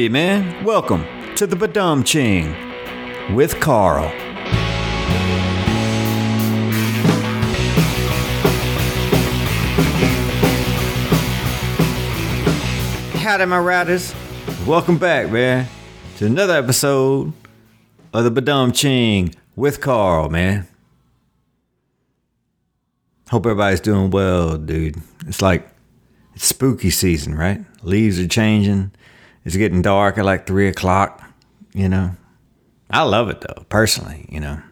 Hey, man. Welcome to the Badum Ching with Carl. Howdy, my riders. Welcome back, man, to another episode of the Badum Ching with Carl, man. Hope everybody's doing well, dude. It's like it's spooky season, right? Leaves are changing. It's getting dark at like three o'clock. You know, I love it though, personally. You know,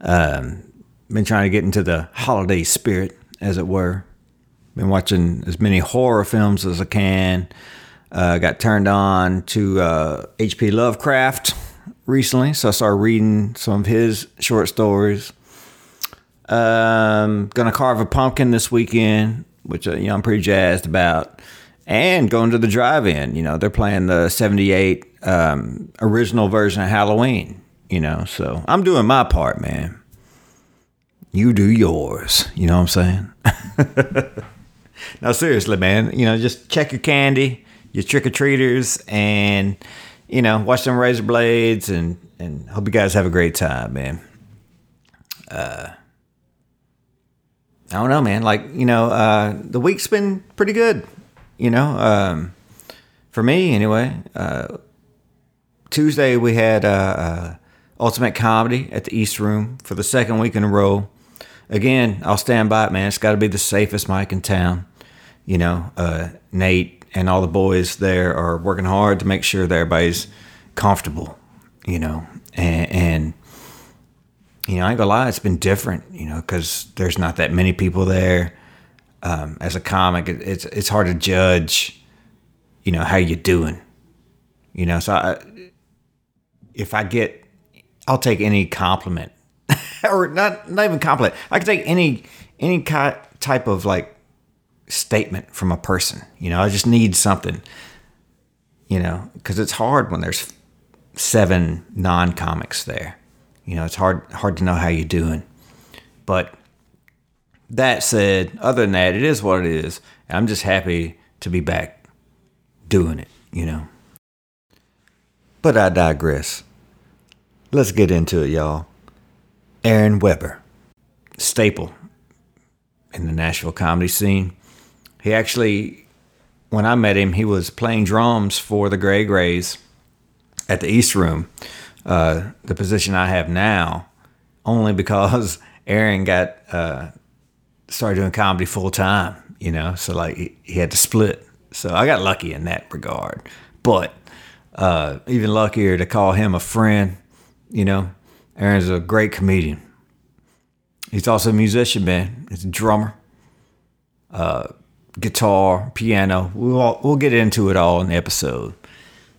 um, been trying to get into the holiday spirit, as it were. Been watching as many horror films as I can. Uh, got turned on to uh, H.P. Lovecraft recently, so I started reading some of his short stories. Um, gonna carve a pumpkin this weekend, which uh, you know I'm pretty jazzed about, and going to the drive-in. You know they're playing the '78 um, original version of Halloween. You know, so I'm doing my part, man. You do yours. You know what I'm saying? now, seriously, man. You know, just check your candy, your trick or treaters, and you know, watch them razor blades, and and hope you guys have a great time, man. Uh, I don't know, man. Like, you know, uh, the week's been pretty good, you know, um, for me anyway. Uh, Tuesday, we had uh, uh, Ultimate Comedy at the East Room for the second week in a row. Again, I'll stand by it, man. It's got to be the safest mic in town. You know, uh, Nate and all the boys there are working hard to make sure that everybody's comfortable, you know, and, and you know, I ain't gonna lie, it's been different, you know, because there's not that many people there. Um, as a comic, it, it's it's hard to judge, you know, how you're doing, you know. So I, if I get, I'll take any compliment, or not not even compliment. I can take any any type of like statement from a person. You know, I just need something, you know, because it's hard when there's seven non comics there. You know, it's hard hard to know how you're doing. But that said, other than that, it is what it is. I'm just happy to be back doing it, you know. But I digress. Let's get into it, y'all. Aaron Weber, staple in the Nashville comedy scene. He actually, when I met him, he was playing drums for the Gray Grays at the East Room uh, the position I have now, only because Aaron got uh, started doing comedy full time. You know, so like he, had to split. So I got lucky in that regard, but uh, even luckier to call him a friend. You know, Aaron's a great comedian. He's also a musician, man. He's a drummer, uh, guitar, piano. We'll all, we'll get into it all in the episode.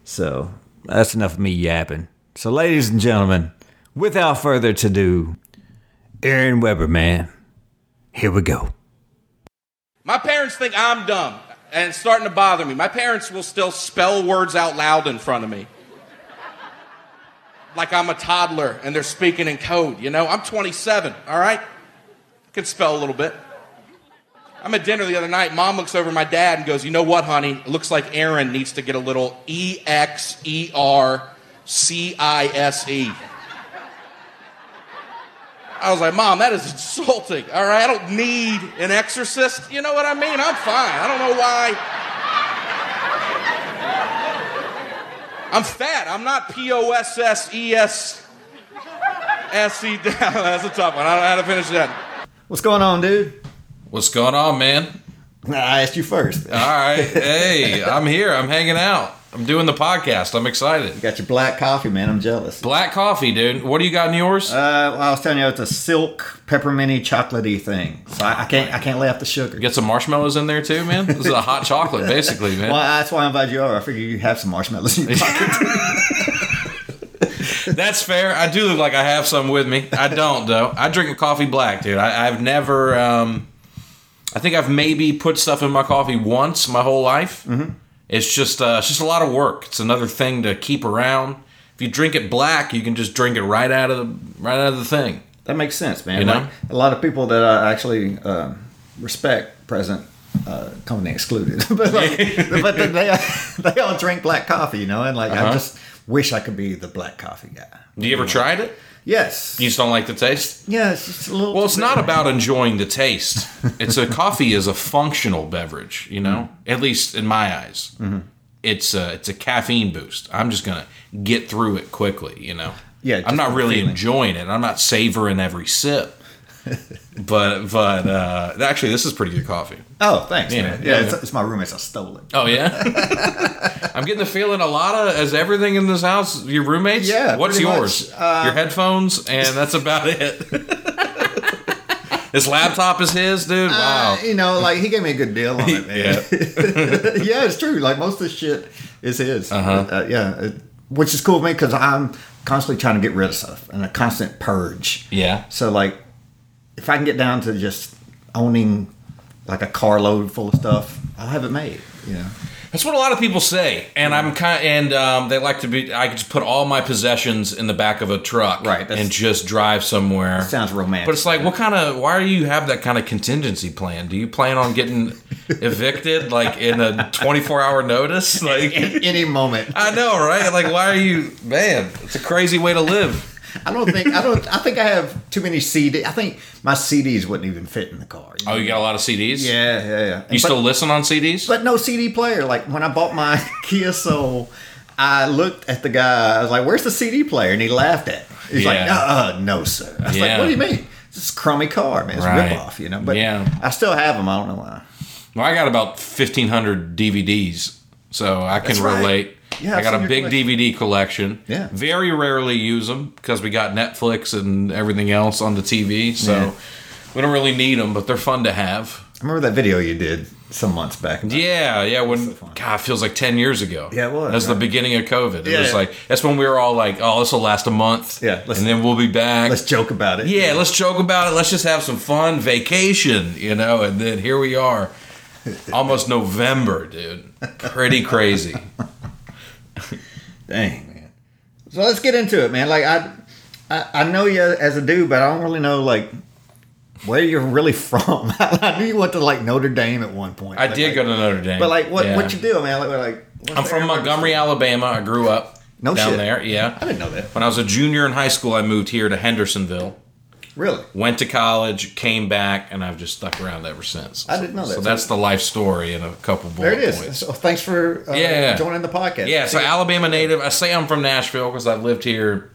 So that's enough of me yapping. So, ladies and gentlemen, without further ado, Aaron Weber, man, here we go. My parents think I'm dumb, and it's starting to bother me. My parents will still spell words out loud in front of me. Like I'm a toddler and they're speaking in code. You know, I'm 27, all right? I can spell a little bit. I'm at dinner the other night. Mom looks over my dad and goes, You know what, honey? It looks like Aaron needs to get a little E X E R C I S E. I was like, Mom, that is insulting. All right, I don't need an exorcist. You know what I mean? I'm fine. I don't know why. I'm fat. I'm not P O S S E S S E. That's a tough one. I don't know how to finish that. What's going on, dude? What's going on, man? I asked you first. All right. Hey, I'm here. I'm hanging out. I'm doing the podcast. I'm excited. You got your black coffee, man. I'm jealous. Black coffee, dude. What do you got in yours? Uh, well, I was telling you, it's a silk pepperminty chocolatey thing. So I, I can't, I can't lay off the sugar. Get some marshmallows in there too, man. This is a hot chocolate, basically, man. Well, that's why I invited you over. I figured you have some marshmallows in your pocket. That's fair. I do look like I have some with me. I don't though. I drink a coffee black, dude. I, have never. Um, I think I've maybe put stuff in my coffee once my whole life. Mm-hmm. It's just uh, it's just a lot of work. It's another thing to keep around. If you drink it black, you can just drink it right out of the right out of the thing. That makes sense, man. You know? Like, a lot of people that I actually uh, respect present uh, company excluded. but like, but they, they all drink black coffee, you know, and like I Uh-huh. just wish I could be the black coffee guy. Do you ever tried it? Yes. You just don't like the taste? yeah, it's just a little. Well, it's not about enjoying the taste. It's a coffee is a functional beverage, you know. Mm-hmm. At least in my eyes, it's a it's a caffeine boost. I'm just gonna get through it quickly, you know. Yeah, I'm not really feeling. enjoying it. I'm not savoring every sip. But but uh, actually, this is pretty good coffee. Oh, thanks, Yeah, man. yeah, Yeah, it's, yeah. it's my roommates. I stole it. Oh yeah, I'm getting the feeling a lot of as everything in this house. Your roommates. Yeah, What's yours? Uh, Your headphones, and that's about it. this laptop is his, dude. Wow. Uh, you know, like he gave me a good deal on it, man. Yeah. yeah, it's true. Like most of this shit is his. Uh-huh. yeah, it, which is cool with me because I'm constantly trying to get rid of stuff and a constant purge. Yeah. So like, if I can get down to just owning like a carload full of stuff, I'll have it made. You know. That's what a lot of people say, and I'm kind Of, and um, they like to be. I could just put all my possessions in the back of a truck, Right, and just drive somewhere. Sounds romantic. But it's like, what kind of? Why do you have that kind of contingency plan? Do you plan on getting evicted like in a 24 hour notice? Like, any moment. I know, right? Like, why are you, man? It's a crazy way to live. I don't think I don't. I think I have too many CD. I think my CDs wouldn't even fit in the car. Oh, you got a lot of CDs. Yeah, yeah, yeah. You still listen on CDs? But no CD player. Like when I bought my Kia Soul, I looked at the guy. I was like, "Where's the CD player?" And he laughed at. Me. He's like, Yeah. uh, uh, "No, sir." I was Yeah. like, "What do you mean? This a crummy car, man. It's Right. rip off, you know." But Yeah. I still have them. I don't know why. Well, I got about 1,500 DVDs, so I can That's right. Yeah, I got a big collection. DVD collection. Yeah. Very rarely use them because we got Netflix and everything else on the TV, so Yeah. we don't really need them, but they're fun to have. I remember that video you did some months back. Yeah, yeah. When fun. God, it feels like ten years ago. Yeah, it was, That's the beginning of COVID. It Yeah, was yeah. like that's when we were all like, "Oh, this will last a month." Yeah, let's- and then we'll be back. Let's joke about it. yeah, let's joke about it. Let's just have some fun vacation, you know. And then here we are, almost November, dude. Pretty crazy. Dang, man. So let's get into it, man. Like I, I, I know you as a dude, but I don't really know like where you're really from. I knew you went to like Notre Dame at one point. I but, did like, go to Notre Dame. But like, what Yeah. what you do, man? Like, like I'm from area? Montgomery, Alabama. I grew up No down shit. there. Yeah. I didn't know that. When I was a junior in high school, I moved here to Hendersonville. Really? went to college, came back, and I've just stuck around ever since. I didn't know that. So that's the life story in a couple bullet There it is. points. So thanks for uh, Yeah. joining the podcast. Yeah, so Alabama native. I say I'm from Nashville because I've lived here,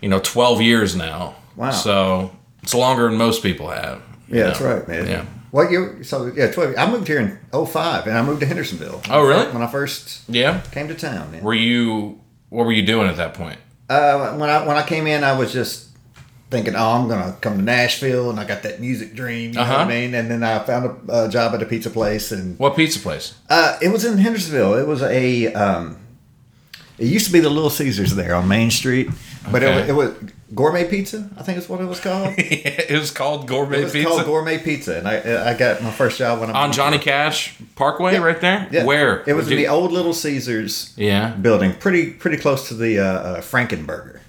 you know, 12 years now. Wow. So it's longer than most people have. yeah, that's right, man. Yeah. What you? So yeah, twelve. I moved here in 05 and I moved to Hendersonville. Oh, really? When I first Yeah. came to town. Man. Were you? What were you doing at that point? Uh, when I when I came in, I was just thinking, oh, I'm gonna come to Nashville, and I got that music dream. You know what Uh-huh. I mean? And then I found a, a job at a pizza place, and What pizza place? uh, it was in Hendersonville. It was a. Um, it used to be the Little Caesars there on Main Street, but Okay. it, it was gourmet pizza. I think is what it was called. it it was called Gourmet was Pizza called gourmet pizza, and I I got my first job when I on Johnny here. Cash Parkway, right there. Yeah. Where it was in the old Little Caesars Yeah. building, pretty pretty close to the uh, uh, Frankenburger.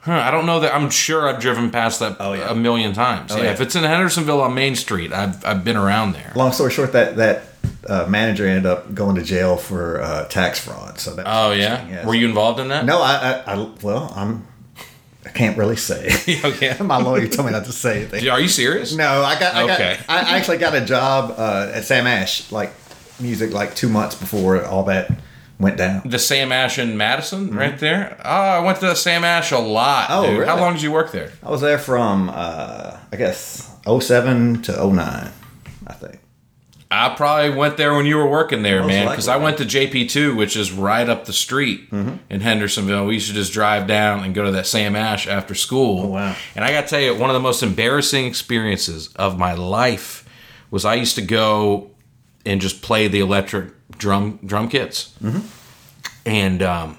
Huh, I don't know that. I'm sure I've driven past that Oh, yeah. a million times. yeah, yeah. if it's in Hendersonville on Main Street, I've I've been around there. long story short, that that uh, manager ended up going to jail for uh, tax fraud. So that Oh yeah, were you involved in that? No, I, I, I well, I'm. I can't really say. Okay. My lawyer told me not to say anything. Are you serious? No, I got. I Okay. got. I actually got a job uh, at Sam Ash, like music, like two months before all that went down. The Sam Ash in Madison, right there. Oh, I went to Sam Ash a lot. Oh, dude. How long did you work there? I was there from uh, I guess 07 to 09, I think. I probably went there when you were working there, Most man. Because I went to JP2, which is right up the street Mm-hmm. in Hendersonville. We used to just drive down and go to that Sam Ash after school. Oh, wow. And I got to tell you, one of the most embarrassing experiences of my life was I used to go and just play the electric drum drum kits. Mm-hmm. And um,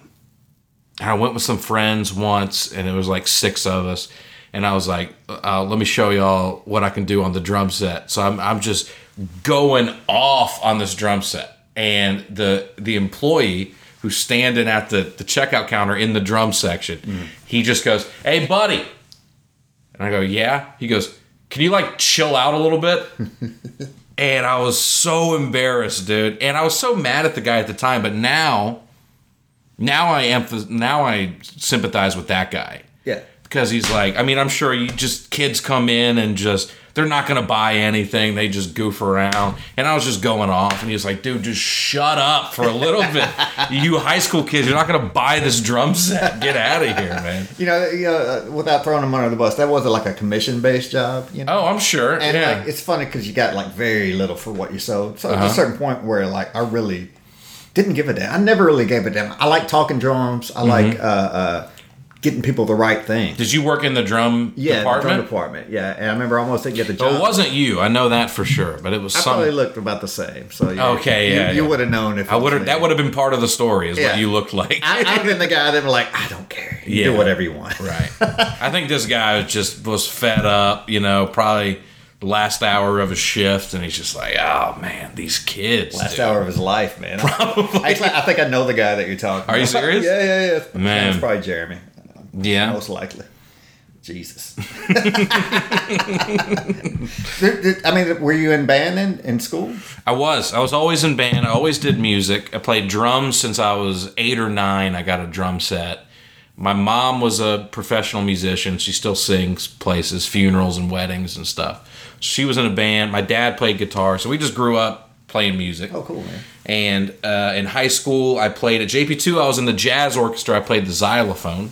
I went with some friends once, and it was like six of us. And I was like, uh, "Let me show y'all what I can do on the drum set." So I'm, I'm just going off on this drum set, and the the employee who's standing at the the checkout counter in the drum section, he just goes, "Hey, buddy," and I go, "Yeah." He goes, "Can you like chill out a little bit?" and I was so embarrassed, dude. And I was so mad at the guy at the time, but now, now I emph- now I sympathize with that guy Yeah. because he's like, I mean, I'm sure you just kids come in and just they're not gonna buy anything. They just goof around, and I was just going off, and he was like, dude, just shut up for a little bit. you high school kids, you're not gonna buy this drum set. Get out of here, man. You know, you know, uh, without throwing them under the bus, that wasn't like a commission based job. You know. Oh, I'm sure. And yeah. like, it's funny because you got like very little for what you sold. So at Uh-huh. a certain point where like I really didn't give a damn. I never really gave a damn. I like talking drums. I like Mm-hmm. uh, uh, getting people the right thing. Did you work in the drum yeah, the department? drum department. Yeah, and I remember I almost didn't get the So job. it wasn't you. I know that for sure, but it was I some. probably looked about the same. So yeah, Okay, you, yeah, you yeah. would have known if I would have. That would have been part of the story. Is Yeah. what you looked like. I, I've been the guy that were like, I don't care. You Yeah. do whatever you want. Right. I think this guy just was fed up, you know, probably the last hour of his shift, and he's just like, oh man, these kids. Last dude." hour of his life, man. Probably. Actually, I think I know the guy that you're talking. About. Are you serious? yeah, yeah, yeah. Man. it's probably Jeremy. Yeah. Most likely. Jesus. I mean, were you in band in, in school? I was. I was always in band. I always did music. I played drums since I was eight or nine. I got a drum set. My mom was a professional musician. She still sings places, funerals and weddings and stuff. She was in a band. My dad played guitar, so we just grew up playing music. Oh, cool, man. And uh, in high school, I played at JP2. I was in the jazz orchestra. I played the xylophone,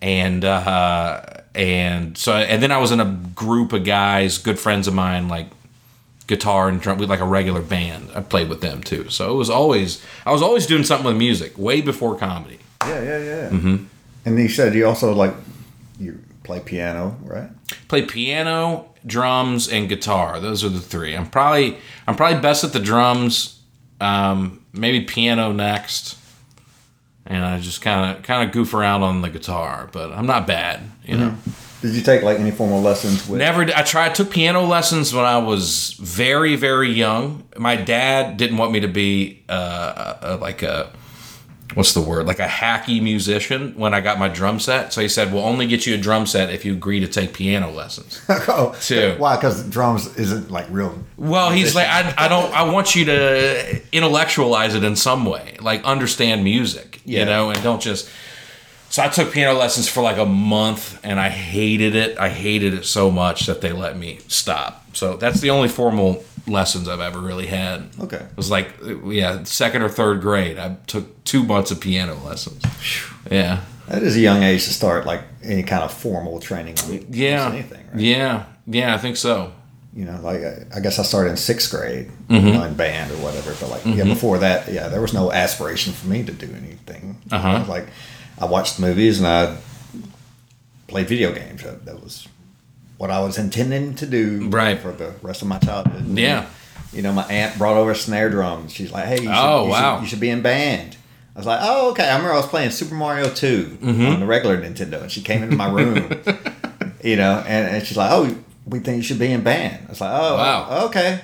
and uh, and so and then I was in a group of guys, good friends of mine, like guitar and drum, with like a regular band. I played with them too. So it was always I was always doing something with music way before comedy. Yeah, yeah, yeah. Mm-hmm. And you said you also like you play piano, right? Play piano, drums, and guitar. Those are the three. I'm probably I'm probably best at the drums. Um, maybe piano next, and I just kind of kind of goof around on the guitar. But I'm not bad, you know. Did you take like any formal lessons with? Never. I tried. Took piano lessons when I was very, very young. My dad didn't want me to be uh, a, like a what's the word like a hacky musician when I got my drum set. So he said, "We'll only get you a drum set if you agree to take piano lessons." oh, Two. Why? Because drums isn't like real. Well, he's like, I, I don't. I want you to intellectualize it in some way, like understand music, Yeah. you know, and don't just. So I took piano lessons for like a month, and I hated it. I hated it so much that they let me stop. So that's the only formal lessons I've ever really had. Okay. It was like, yeah, second or third grade. I took two months of piano lessons. Yeah. That is a young age to start like any kind of formal training on Yeah. anything, right? Yeah. Yeah. I think so. You know, like I, guess I started in sixth grade, Mm-hmm. you know, in band or whatever. But like, yeah, before that, yeah, there was no aspiration for me to do anything. Uh-huh. know, Like, I watched movies and I played video games. That, that was what I was intending to do Right. for the rest of my childhood. And, Yeah. You know, my aunt brought over a snare drum. She's like, "Hey, you should, Oh, you wow. should, you should be in band." I was like, "Oh, okay." I remember I was playing Super Mario 2 Mm-hmm. on the regular Nintendo, and she came into my room, you know, and, and she's like, "Oh, we think you should be in band." I was like, "Oh, Wow. okay,"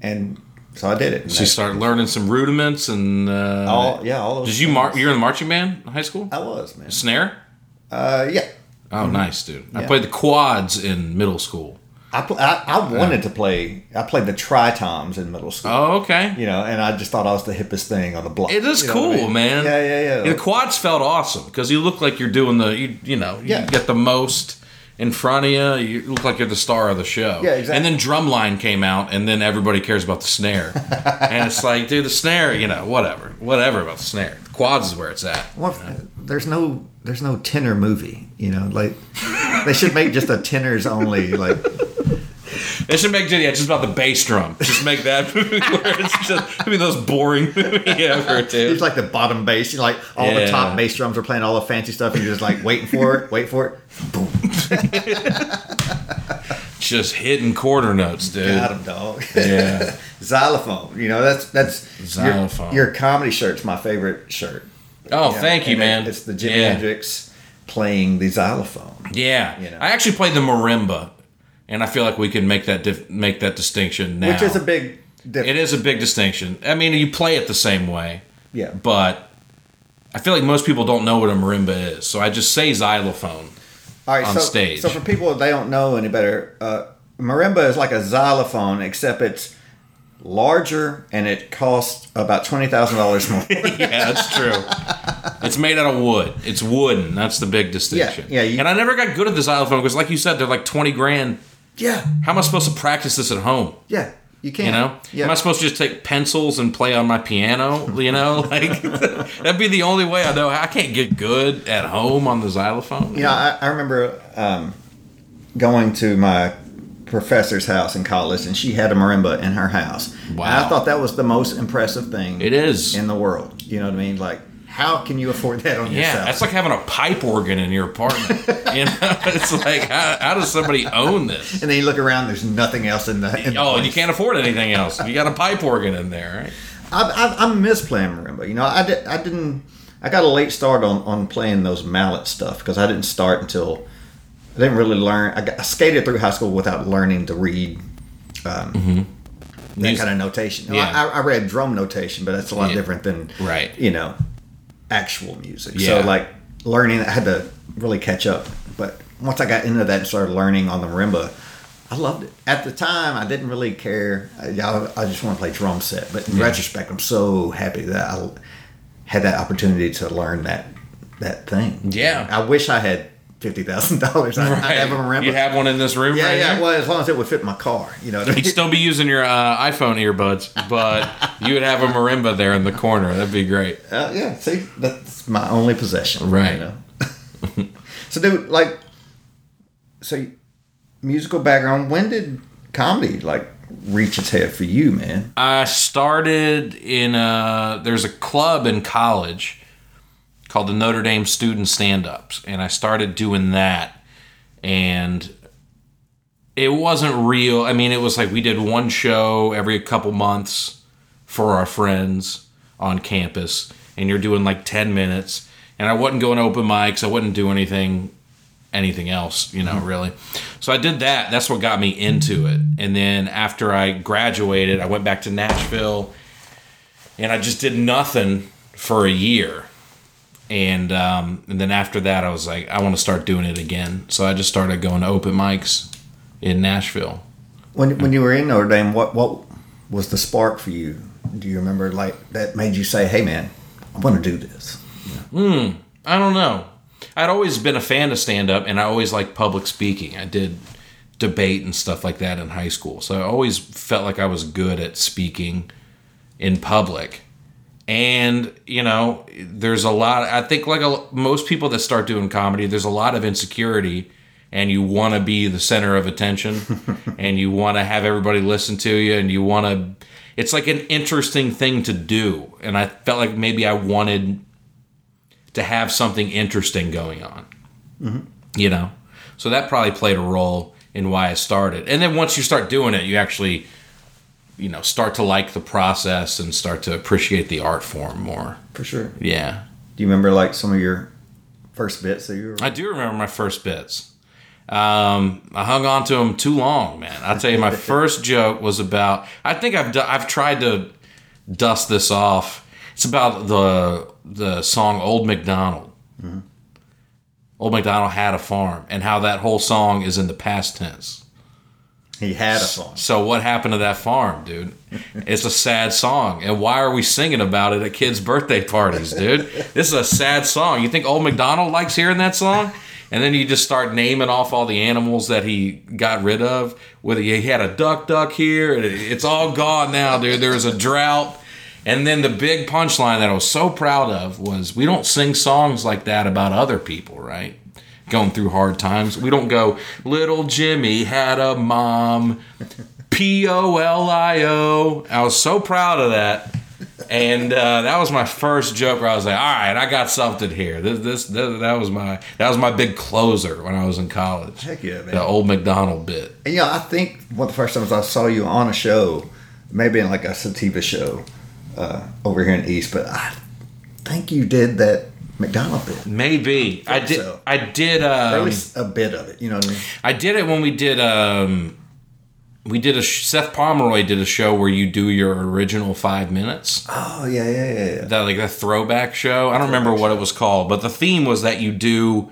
and so I did it. So you started learning some rudiments and. Uh, all, yeah, all those. Did you mar- things. You're in the marching band in high school? I was man. Snare? Uh, yeah, Oh, mm-hmm. nice, dude. I played the quads in middle school. I, pl- I I wanted to play. I played the tritoms in middle school. Oh, okay. You know, and I just thought I was the hippest thing on the block. It is You know what I cool, mean? man. Yeah, yeah, yeah. The quads felt awesome because you look like you're doing the, you, you know, you Yeah. get the most in front of you. You look like you're the star of the show. Yeah, exactly. And then Drumline came out, and then everybody cares about the snare. and it's like, dude, the snare, you know, whatever, whatever about the snare. The quads is where it's at. Well, there's no there's no tenor movie. You know, like they should make just a tenors only. Like They should make yeah, just about the bass drum. Just make that movie where it's just I mean those boring movie ever, dude. it's like the bottom bass. You know, like all the top bass drums are playing all the fancy stuff, and you're just like waiting for it, wait for it. Boom, just hitting quarter notes, dude. got him, dog. Yeah. Xylophone. You know, that's that's Xylophone. Your, your comedy shirt's my favorite shirt. Oh, Yeah, thank you, and man. It's the Jimi yeah. Hendrix playing the xylophone. Yeah, you know. I actually played the marimba, and I feel like we can make that dif- make that distinction now. Which is a big difference. it is a big distinction. I mean, you play it the same way, Yeah. but I feel like most people don't know what a marimba is. So I just say xylophone. All right, on so, stage. So for people that they don't know any better, uh, marimba is like a xylophone, except it's larger, and it costs about twenty thousand dollars more. yeah, that's true. It's made out of wood. It's wooden. That's the big distinction. yeah, you- and I never got good at the xylophone because, like you said, they're like twenty grand. yeah, How am I supposed to practice this at home? yeah, you can't. You know, yeah. am I supposed to just take pencils and play on my piano? You know, like that'd be the only way I know. I can't get good at home on the xylophone. You know, I, I remember um, going to my professor's house in college, and she had a marimba in her house. And I thought that was the most impressive thing It is. in the world. You know what I mean? Like, how can you afford that on Yeah, yourself? that's like having a pipe organ in your apartment. you know, it's like how, how does somebody own this? and then you look around, there's nothing else in the. In Oh, place. you can't afford anything else. You got a pipe organ in there, right? I, I, I miss playing marimba. You know, I, did, I didn't. I got a late start on, on playing those mallet stuff because I didn't start until I didn't really learn. I, got, I skated through high school without learning to read um, that Music. kind of notation. Mm-hmm. Yeah. I, I read drum notation, but that's a lot Yeah. different than Right. You know, actual music. Yeah. So like learning, I had to really catch up. But once I got into that and started learning on the marimba. I loved it. At the time, I didn't really care. I, I just want to play drum set. But in retrospect, I'm so happy that I had that opportunity to learn that that thing. Yeah. I wish I had fifty thousand dollars. I'd, I'd have a marimba. You have one in this room yeah, right yeah. here? Well, as long as it would fit my car, you know. I mean? You'd still be using your uh, iPhone earbuds, but you would have a marimba there in the corner. That'd be great. Uh, yeah, see, that's my only possession. Right. You know? so, dude, like, so musical background. When did comedy like reach its head for you, man? I started in a there's a club in college called the Notre Dame Student Stand Ups, and I started doing that, and it wasn't real. I mean, it was like we did one show every couple months for our friends on campus, and you're doing like ten minutes, and I wasn't going to open mics, I wouldn't do anything anything else, you know, mm-hmm. really. So I did that. That's what got me into it. And then after I graduated, I went back to Nashville and I just did nothing for a year. And um, and then after that, I was like, I want to start doing it again. So I just started going to open mics in Nashville. When when you were in Notre Dame, what what was the spark for you? Do you remember like that made you say, "Hey, man, I want to do this"? I don't know. I'd always been a fan of stand up and I always liked public speaking. I did debate and stuff like that in high school. So I always felt like I was good at speaking in public. And, you know, there's a lot, I think, like a, most people that start doing comedy, there's a lot of insecurity and you want to be the center of attention and you want to have everybody listen to you and you want to, it's like an interesting thing to do. And I felt like maybe I wanted to have something interesting going on. Mm-hmm. You know, so that probably played a role in why I started. And then once you start doing it, you actually, you know, start to like the process and start to appreciate the art form more. For sure. Yeah, Do you remember like some of your first bits that you were? I do remember my first bits. Um, I hung on to them too long, man. I'll tell you, my first joke was about. I think I've do, I've tried to dust this off. It's about the the song "Old MacDonald." Old MacDonald had a farm, and how that whole song is in the past tense. He had a song. So what happened to that farm, dude? It's a sad song, and why are we singing about it at kids' birthday parties, dude? This is a sad song. You think Old MacDonald likes hearing that song? And then you just start naming off all the animals that he got rid of. Whether he had a duck, duck here, it's all gone now, dude. There's a drought. And then the big punchline that I was so proud of was we don't sing songs like that about other people, right? Going through hard times. We don't go, little Jimmy had a mom, P O L I O. I was so proud of that. And uh, that was my first joke where I was like, all right, I got something here. This, this, this, that was my, that was my big closer when I was in college. Heck yeah, man. The old MacDonald bit. And yeah, I think one of the first times I saw you on a show, maybe in like a sativa show uh, over here in the East, but I think you did that MacDonald bit. Maybe I did. so. I did. Um, least a bit of it. You know what I mean? I did it when we did um we did a Seth Pomeroy did a show where you do your original 5 minutes. Oh yeah, yeah, yeah. yeah. That like a throwback show. I don't remember what it was called, but the theme was that you do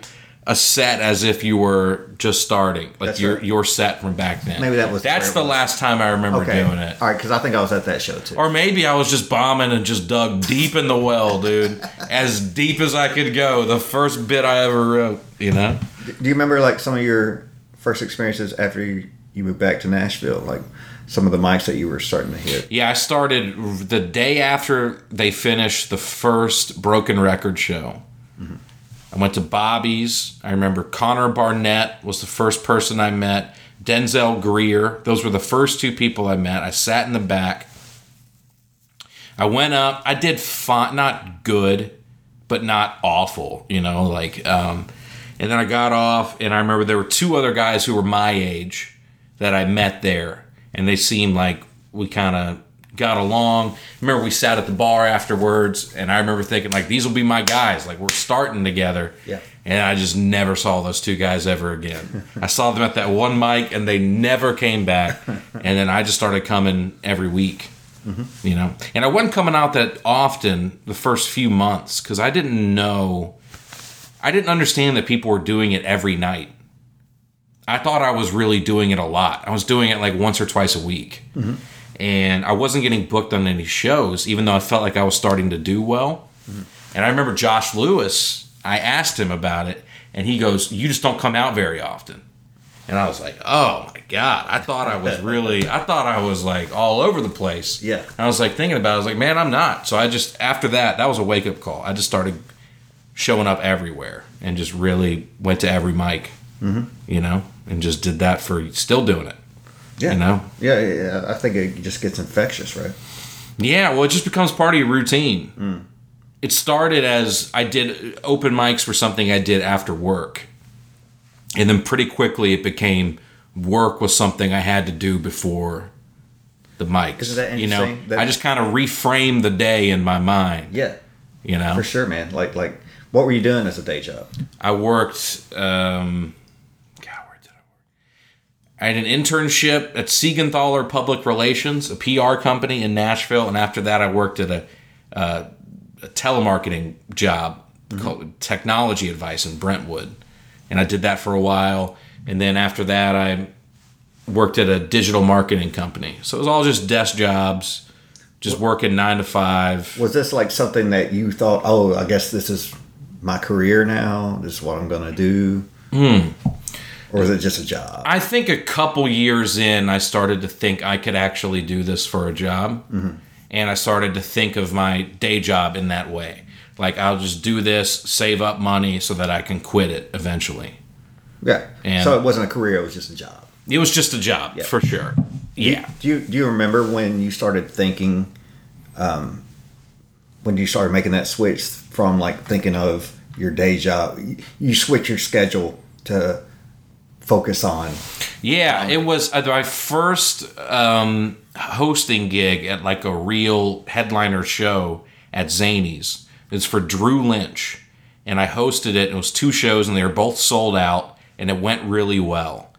a set as if you were just starting, like That's your right. your set from back then. Maybe that was that's the was. last time I remember Okay. doing it. All right, because I think I was at that show too. Or maybe I was just bombing and just dug deep in the well, dude. as deep as I could go. The first bit I ever wrote, you know? Do you remember like some of your first experiences after you, you moved back to Nashville? Like some of the mics that you were starting to hit. Yeah, I started the day after they finished the first Broken Record show. I went to Bobby's. I remember Connor Barnett was the first person I met. Denzel Greer. Those were the first two people I met. I sat in the back. I went up. I did fine, not good, but not awful. You know, like. Um, and then I got off, and I remember there were two other guys who were my age that I met there, and they seemed like we kind of got along. Remember, we sat at the bar afterwards, and I remember thinking like, these will be my guys. Like we're starting together. Yeah. And I just never saw those two guys ever again. I saw them at that one mic, and they never came back. And then I just started coming every week. Mm-hmm. You know, and I wasn't coming out that often the first few months because I didn't know, I didn't understand that people were doing it every night. I thought I was really doing it a lot. I was doing it like once or twice a week. Mm-hmm. And I wasn't getting booked on any shows, even though I felt like I was starting to do well. And I remember Josh Lewis, I asked him about it, and he goes, You just don't come out very often. And I was like, Oh my God. I thought I was really, I thought I was like all over the place. Yeah. And I was like thinking about it. I was like, Man, I'm not. So I just, after that, that was a wake up call. I just started showing up everywhere and just really went to every mic, mm-hmm. you know, and just did that for still doing it. Yeah. You know? Yeah, yeah. I think it just gets infectious, right? Yeah, well, it just becomes part of your routine. It started as I did open mics for something I did after work. And then pretty quickly it became work was something I had to do before the mics. Isn't that You know. That- I just kind of reframed the day in my mind. Yeah, You know, for sure, man. Like, like, what were you doing as a day job? I worked. Um, God, where did I work? I had an internship at Siegenthaler Public Relations, a PR company in Nashville, and after that, I worked at a, uh, a telemarketing job called Technology Advice in Brentwood, and I did that for a while. And then after that, I worked at a digital marketing company. So it was all just desk jobs, just working nine to five. Was this like something that you thought, oh, I guess this is my career now. This is what I'm gonna do. Or was it just a job? I think a couple years in, I started to think I could actually do this for a job. And I started to think of my day job in that way. Like, I'll just do this, save up money so that I can quit it eventually. yeah. And- so it wasn't a career; it was just a job. It was just a job, Yeah. for sure. Yeah. Do you do you remember when you started thinking, um, when you started making that switch from like thinking of your day job, you switch your schedule to focus on. Yeah, it was uh, my first um, hosting gig at like a real headliner show at Zanies. It's for Drew Lynch, and I hosted it. It was two shows, and they were both sold out, and it went really well.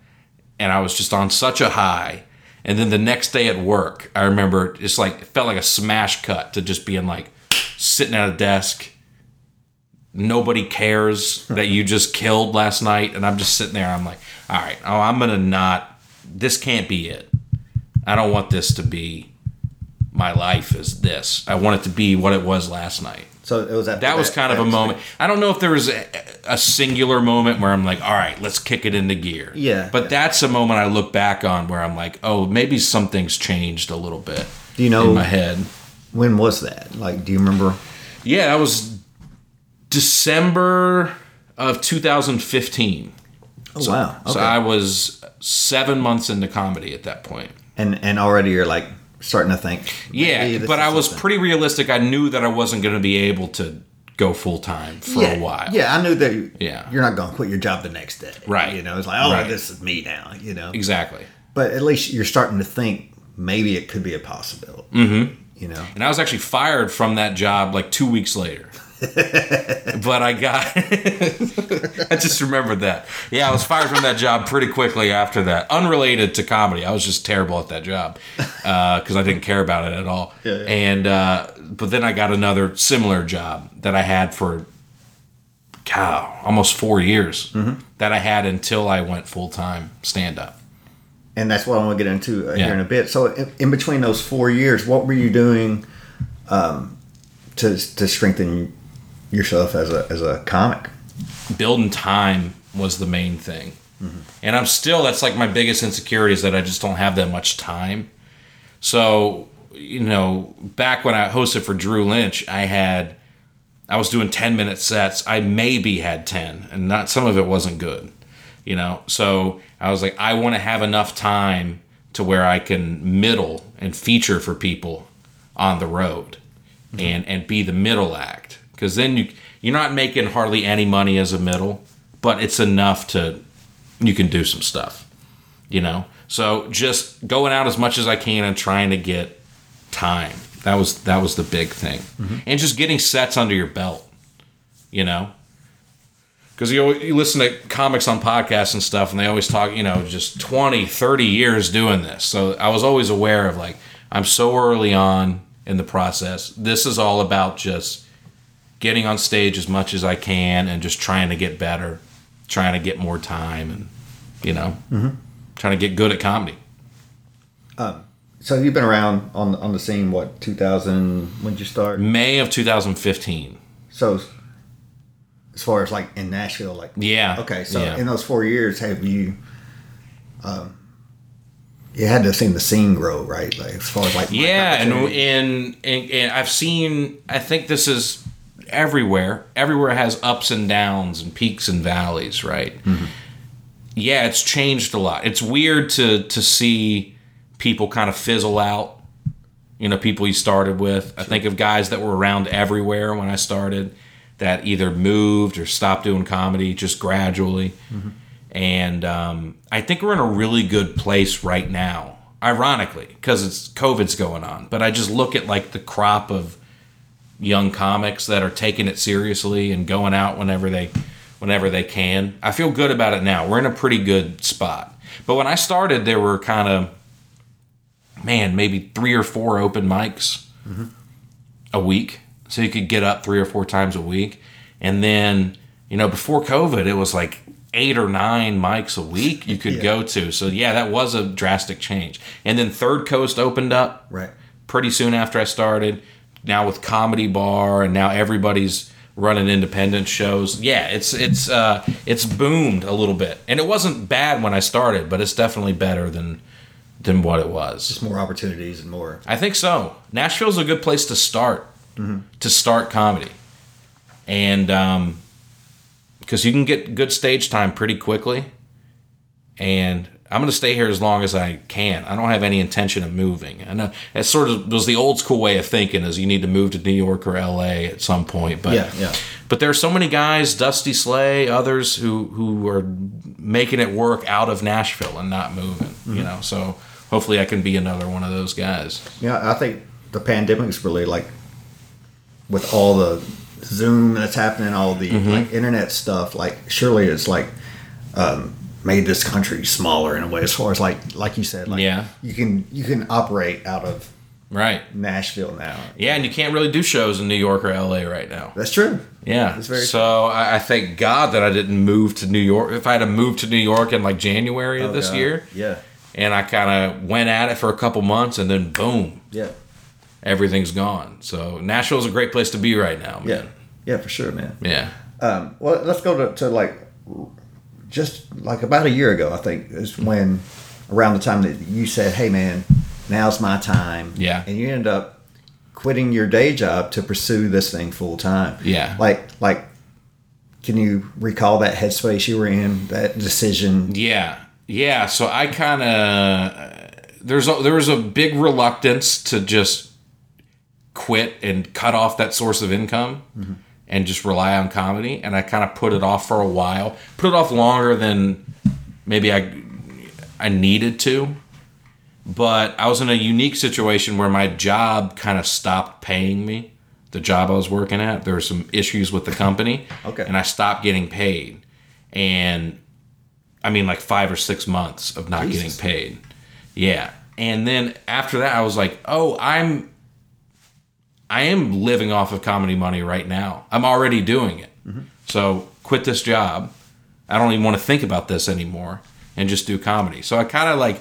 And I was just on such a high. And then the next day at work, I remember it's like it felt like a smash cut to just being like sitting at a desk. Nobody cares that you just killed last night, and I'm just sitting there. I'm like, all right, oh, I'm gonna not. This can't be it. I don't want this to be my life. Is this? I want it to be what it was last night. So it was at That was kind of a moment. I don't know if there was a, a singular moment where I'm like, all right, let's kick it into gear. Yeah, But yeah. that's a moment I look back on where I'm like, oh, maybe something's changed a little bit Do you know in my head. when was that? Like, do you remember? Yeah, that was December of 2015. Oh wow! Okay. So I was seven months into comedy at that point. and and already you're like starting to think. Yeah, but I was something. pretty realistic. I knew that I wasn't going to be able to go full time for yeah, a while. Yeah, I knew that. Yeah. you're not going to quit your job the next day. Right. You know, it's like, oh, Right. this is me now. You know, exactly. but at least you're starting to think maybe it could be a possibility. Mm-hmm. You know, And I was actually fired from that job like two weeks later. but I got, I just remembered that. Yeah, I was fired from that job pretty quickly after that. Unrelated to comedy. I was just terrible at that job because I didn't care about it at all. Yeah, yeah. And, uh, but then I got another similar job that I had for cow, almost four years that I had until I went full time stand up. and that's what I want to get into uh, Yeah. here in a bit. So, in, in between those four years, what were you doing um, to to strengthen yourself as a as a comic? building time was the main thing. And I'm still that's like my biggest insecurity is that I just don't have that much time. So, you know, back when I hosted for Drew Lynch, I had I was doing 10 minute sets. I maybe had 10 and not some of it wasn't good. You know, so I was like I want to have enough time to where I can middle and feature for people on the road and and be the middle act because then you you're not making hardly any money as a middle but it's enough to you can do some stuff you know? So just going out as much as i can and trying to get time. That was that was the big thing. Mm-hmm. And just getting sets under your belt you know? Because you, you listen to comics on podcasts and stuff and they always talk you know just 20 30 years doing this. So i was always aware of like i'm so early on in the process. This is all about just getting on stage as much as i can and just trying to get better trying to get more time and you know trying to get good at comedy So you've been around on on the scene. What 2000? When did you start? may of 2015 So as far as like in Nashville, like yeah Okay, so yeah. in those four years, have you, um, you had to seen the scene grow, right? Like as far as like Yeah, and in, and and I've seen. I think this is everywhere. Everywhere has ups and downs and peaks and valleys, right? Yeah, it's changed a lot. It's weird to to see people kind of fizzle out. You know, people you started with. I think of guys that were around everywhere when I started that either moved or stopped doing comedy just gradually. And um, I think we're in a really good place right now, ironically, because it's COVID's going on. But I just look at like the crop of young comics that are taking it seriously and going out whenever they whenever they can. I feel good about it now. We're in a pretty good spot. But when I started, there were kind of man, maybe three or four open mics mm-hmm. a week. So you could get up three or four times a week. And then, you know, before COVID, it was like eight or nine mics a week you could Yeah. go to. So yeah, that was a drastic change. And then Third Coast opened up right. pretty soon after I started. Now with Comedy Bar and now everybody's running independent shows. Yeah, it's it's uh it's boomed a little bit. And it wasn't bad when I started, but it's definitely better than than what it was. Just more opportunities and more. I think so. Nashville's a good place to start to start comedy, and um, because you can get good stage time pretty quickly. And I'm going to stay here as long as I can. I don't have any intention of moving. I know that sort of was the old school way of thinking is you need to move to New York or LA at some point. But Yeah, yeah. but there are so many guys, Dusty Slay, others who who are making it work out of Nashville and not moving. You know, so hopefully I can be another one of those guys. Yeah, I think the pandemic's really like with all the Zoom that's happening, all the Mm-hmm. like internet stuff. Like, surely it's like um, made this country smaller in a way. As far as like, like you said, like Yeah. you can you can operate out of Right. Nashville now. Yeah, and you can't really do shows in New York or LA right now. That's true. Yeah. That's very so I, I thank God that I didn't move to New York. If I had to move to New York in like January of Oh, this God. year, Yeah, and I kind of went at it for a couple months, and then boom, yeah, everything's gone. So Nashville's a great place to be right now, yeah, yeah, for sure, man. Yeah. Um, well, let's go to, to like just like about a year ago, I think is when around the time that you said, "Hey, man, now's my time." Yeah. and you end up quitting your day job to pursue this thing full time. Yeah. like like, can you recall that headspace you were in? That decision. Yeah, yeah. So I kind of there's a, there was a big reluctance to just quit and cut off that source of income mm-hmm. And just rely on comedy, and I kind of put it off for a while. Put it off longer than maybe I I needed to. But I was in a unique situation where my job kind of stopped paying me. The job I was working at, there were some issues with the company. Okay. And I stopped getting paid. And I mean, like five or six months of not Jesus. getting paid. Yeah. And then after that, I was like, oh, I'm, I am living off of comedy money right now. I'm already doing it. Mm-hmm. So quit this job. I don't even want to think about this anymore and just do comedy. So I kind of like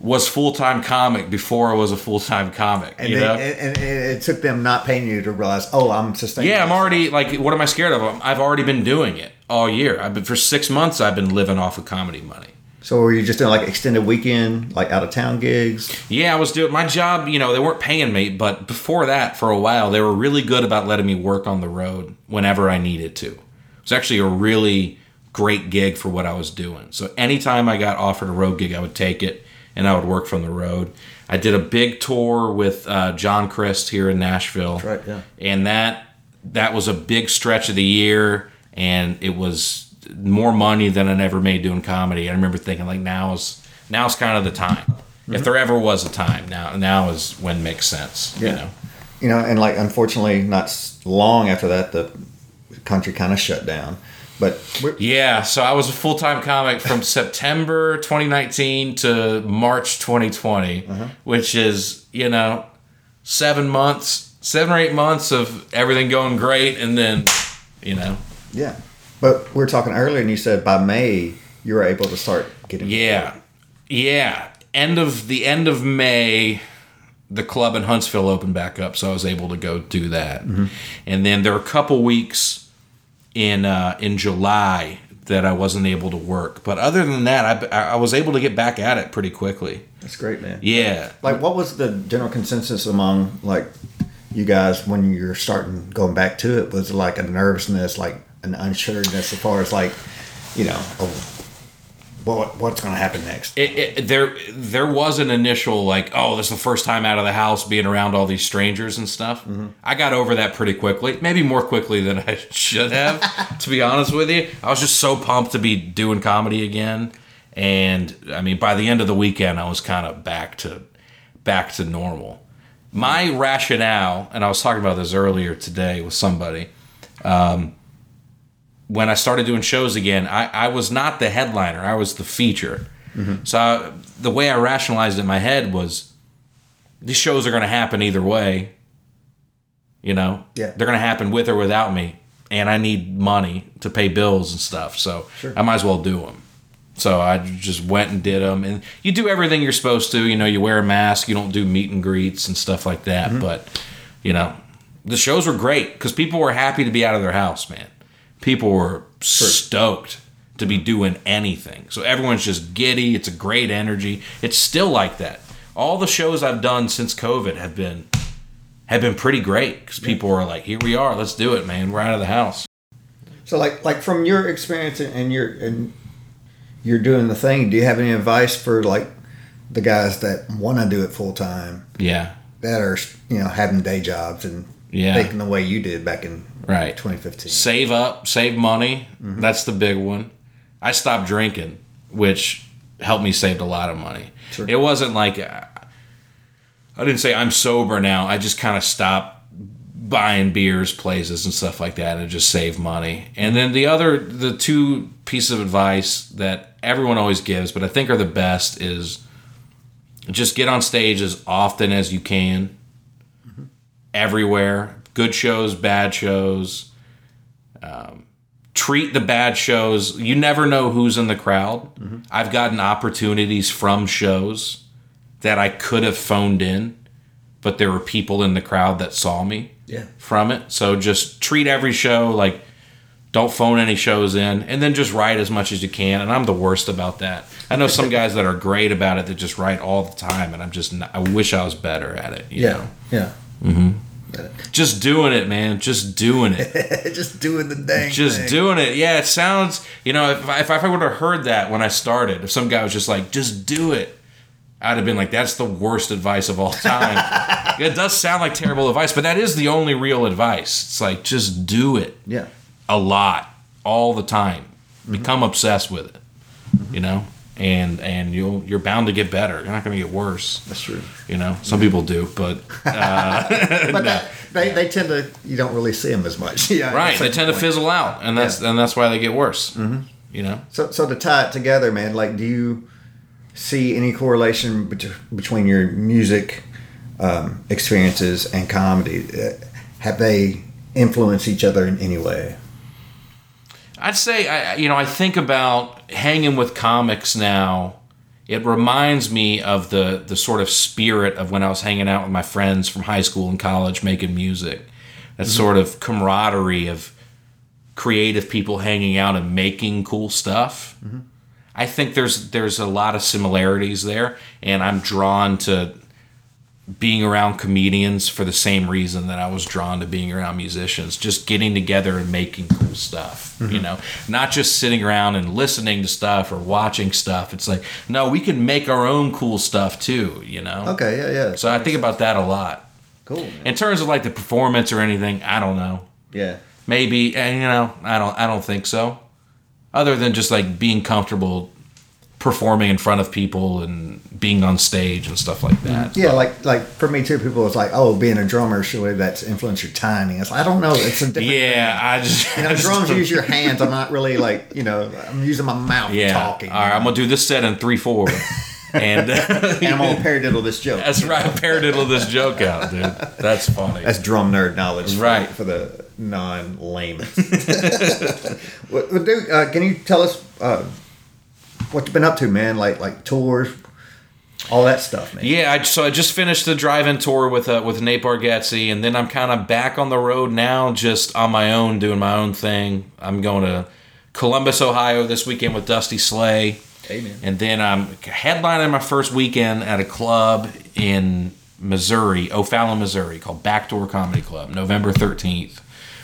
was full time comic before I was a full time comic. And, you they, know? and, and it took them not paying you to realize, oh, I'm sustaining. yeah, I'm already like, what am I scared of? I've already been doing it all year. I've been for six months. I've been living off of comedy money. So were you just doing like extended weekend, like out of town gigs? Yeah, I was doing my job. You know, they weren't paying me, but before that, for a while, they were really good about letting me work on the road whenever I needed to. It was actually a really great gig for what I was doing. So anytime I got offered a road gig, I would take it, and I would work from the road. I did a big tour with uh, John Crist here in Nashville, right, yeah. and that that was a big stretch of the year, and it was more money than I ever made doing comedy. I remember thinking like now's now's kind of the time. If there ever was a time, now now is when it makes sense. You know. You know, and like unfortunately, not long after that, the country kind of shut down. But Yeah, so I was a full time comic from September 2019 to March 2020, uh-huh. which is, you know, seven months, seven or eight months of everything going great. And then, you know, yeah, but we were talking earlier, and you said by May you were able to start getting. yeah, yeah. End of the end of May, the club in Huntsville opened back up, so I was able to go do that. And then there were a couple weeks in uh, in July that I wasn't able to work, but other than that, I, I was able to get back at it pretty quickly. That's great, man. Yeah, Like, what was the general consensus among like you guys when you're starting going back to it? Was it like a nervousness, like an unsureness as far as like, you know, oh, what what's going to happen next? it, it, there there was an initial like, oh, this is the first time out of the house, being around all these strangers and stuff. I got over that pretty quickly, maybe more quickly than I should have, to be honest with you. I was just so pumped to be doing comedy again, and I mean, by the end of the weekend, I was kind of back to back to normal. My rationale, and I was talking about this earlier today with somebody. Um, when I started doing shows again, I, I was not the headliner. I was the feature. Mm-hmm. So I, the way I rationalized it in my head was these shows are going to happen either way. You know, Yeah. they're going to happen with or without me, and I need money to pay bills and stuff. So Sure. I might as well do them. So I just went and did them, and you do everything you're supposed to. You know, you wear a mask, you don't do meet and greets and stuff like that. Mm-hmm. But you know, the shows were great because people were happy to be out of their house, man. People were stoked to be doing anything. So everyone's just giddy. It's a great energy. It's still like that. All the shows I've done since COVID have been have been pretty great because people are like, "Here we are. Let's do it, man. We're out of the house." So like like from your experience and- you're and you're doing the thing. Do you have any advice for like the guys that want to do it full time Yeah, that are you know having day jobs and Yeah. thinking the way you did back in right. 2015? Save up, save money. That's the big one. I stopped drinking, which helped me save a lot of money. Sure. It wasn't like uh, I didn't say I'm sober now. I just kind of stopped buying beers, places, and stuff like that, and just save money. And then the other, the two pieces of advice that everyone always gives, but I think are the best, is just get on stage as often as you can, everywhere. Good shows, bad shows. Um, treat the bad shows. You never know who's in the crowd. I've gotten opportunities from shows that I could have phoned in, but there were people in the crowd that saw me Yeah. from it. So just treat every show like don't phone any shows in and then just write as much as you can. And I'm the worst about that. I know some guys that are great about it that just write all the time and I'm just not, I wish I was better at it. You know? Yeah. Yeah. Just doing it, man. Just doing it. just doing the dang. just thing. doing it. Yeah, it sounds, you know, if I, if I would have heard that when I started, if some guy was just like, just do it, I'd have been like, that's the worst advice of all time. it does sound like terrible advice, but that is the only real advice. It's like, just do it Yeah. a lot, all the time. Become mm-hmm. obsessed with it, you know? And and you'll you're bound to get better. You're not going to get worse. That's true. You know, some people do, but But that, they, they tend to you don't really see them as much. Yeah. right, they tend to fizzle out, and that's and that's why they get worse. Mm-hmm. You know, So so to tie it together, man, like do you see any correlation bet- between your music um, experiences and comedy? Uh, have they influenced each other in any way? I'd say I you know I think about hanging with comics now. It reminds me of the the sort of spirit of when I was hanging out with my friends from high school and college making music. That mm-hmm. sort of camaraderie of creative people hanging out and making cool stuff. Mm-hmm. I think there's there's a lot of similarities there, and I'm drawn to being around comedians for the same reason that I was drawn to being around musicians, just getting together and making cool stuff. You mm-hmm. know, not just sitting around and listening to stuff or watching stuff. It's like, no, we can make our own cool stuff too. You know. Okay, yeah, yeah. So I think about that a lot. cool. man. In terms of like the performance or anything, I don't know. Yeah. Maybe, and you know, I don't, I don't think so. Other than just like being comfortable performing in front of people and being on stage and stuff like that. Yeah, like like for me too, people was like, "Oh, being a drummer, surely that's influenced your timing." It's like, I don't know. It's a different. Yeah, I just, You know, just drums don't- use your hands. I'm not really like you know. I'm using my mouth Yeah. talking. All right, I'm gonna do this set in three four, and and I'm gonna paradiddle this joke. that's right. Paradiddle this joke out, dude. That's funny. That's drum nerd knowledge, Right. For the non-layman. well, well, dude, uh, can you tell us uh, what you've been up to, man? Like like tours, all that stuff, man. Yeah, I, so I just finished the drive-in tour with uh, with Nate Bargatze, and then I'm kind of back on the road now, just on my own, doing my own thing. I'm going to Columbus, Ohio this weekend with Dusty Slay, Amen. and then I'm headlining my first weekend at a club in Missouri, O'Fallon, Missouri, called Backdoor Comedy Club, November 13th.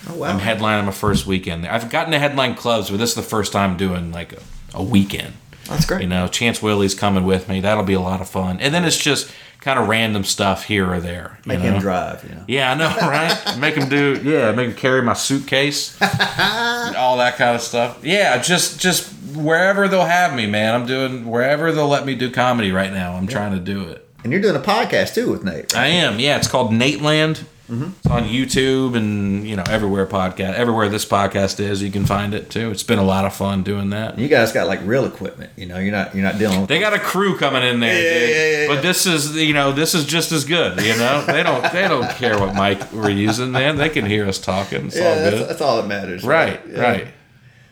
Oh wow. I'm headlining my first weekend. I've gotten to headline clubs, but this is the first time doing like a, a weekend. That's great. You know, Chance Willie's coming with me. That'll be a lot of fun. And then it's just kind of random stuff here or there. you Make know? him drive. You know. Yeah, I know, right? make him do, yeah, make him carry my suitcase, all that kind of stuff. Yeah, just just wherever they'll have me, man. I'm doing wherever they'll let me do comedy right now. I'm trying to do it. And you're doing a podcast too with Nate. Right? I am. Yeah, it's called Nateland. Mm-hmm. It's on YouTube and you know everywhere podcast, everywhere this podcast is, you can find it too. It's been a lot of fun doing that. You guys got like real equipment. You know, you're not you're not dealing with. They got a crew coming in there, Yeah, dude. yeah, yeah, but this is you know this is just as good. You know they don't they don't care what mic we're using, man. They can hear us talking. It's yeah, all that's, that's all that matters. Right, Yeah. right.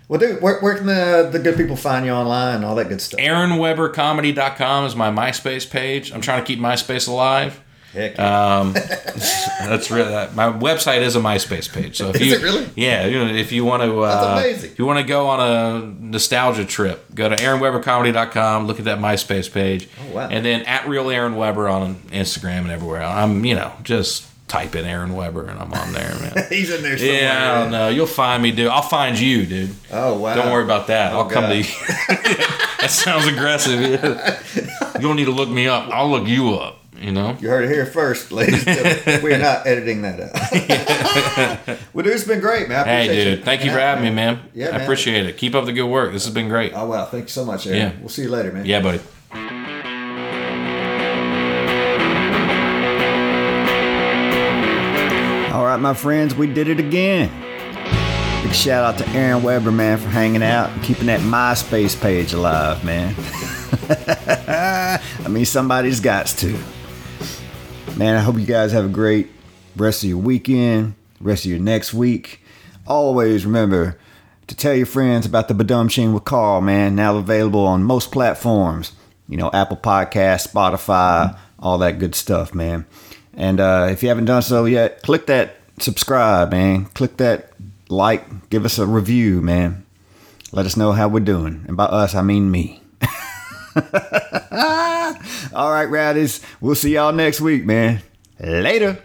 Well, dude, where, where can the, the good people find you online and all that good stuff? AaronWeberComedy.com is my MySpace page. I'm trying to keep MySpace alive. Heck yeah. Um, that's really my website is a MySpace page. So if Is you, it really? Yeah, you know, if you want to, uh, if you want to go on a nostalgia trip, go to AaronWeberComedy.com. Look at that MySpace page. Oh, wow. And then at Real Aaron Weber on Instagram and everywhere. I'm, you know, just type in Aaron Weber and I'm on there, man. He's in there somewhere. yeah, I don't know. You'll find me, dude. I'll find you, dude. Oh wow. Don't worry about that. Oh, I'll come to you. that sounds aggressive. you don't need to look me up. I'll look you up. You know. You heard it here first, ladies. and gentlemen. we are not editing that out. well, dude, it's been great, man. I Hey, appreciate dude. Thank you for having me, man. Yeah, I man. appreciate it. Keep up the good work. This has been great. Oh wow, thank you so much, Aaron. Yeah. We'll see you later, man. Yeah, buddy. All right, my friends, we did it again. Big shout out to Aaron Weber, man, for hanging out and keeping that MySpace page alive, man. I mean, somebody's got to. Man, I hope you guys have a great rest of your weekend, rest of your next week. Always remember to tell your friends about the Badum Sheen with Carl, man. Now available on most platforms. You know, Apple Podcasts, Spotify, all that good stuff, man. And uh, if you haven't done so yet, click that subscribe, man. Click that like. Give us a review, man. Let us know how we're doing. And by us, I mean me. all right, rowdies. We'll see y'all next week, man. Later.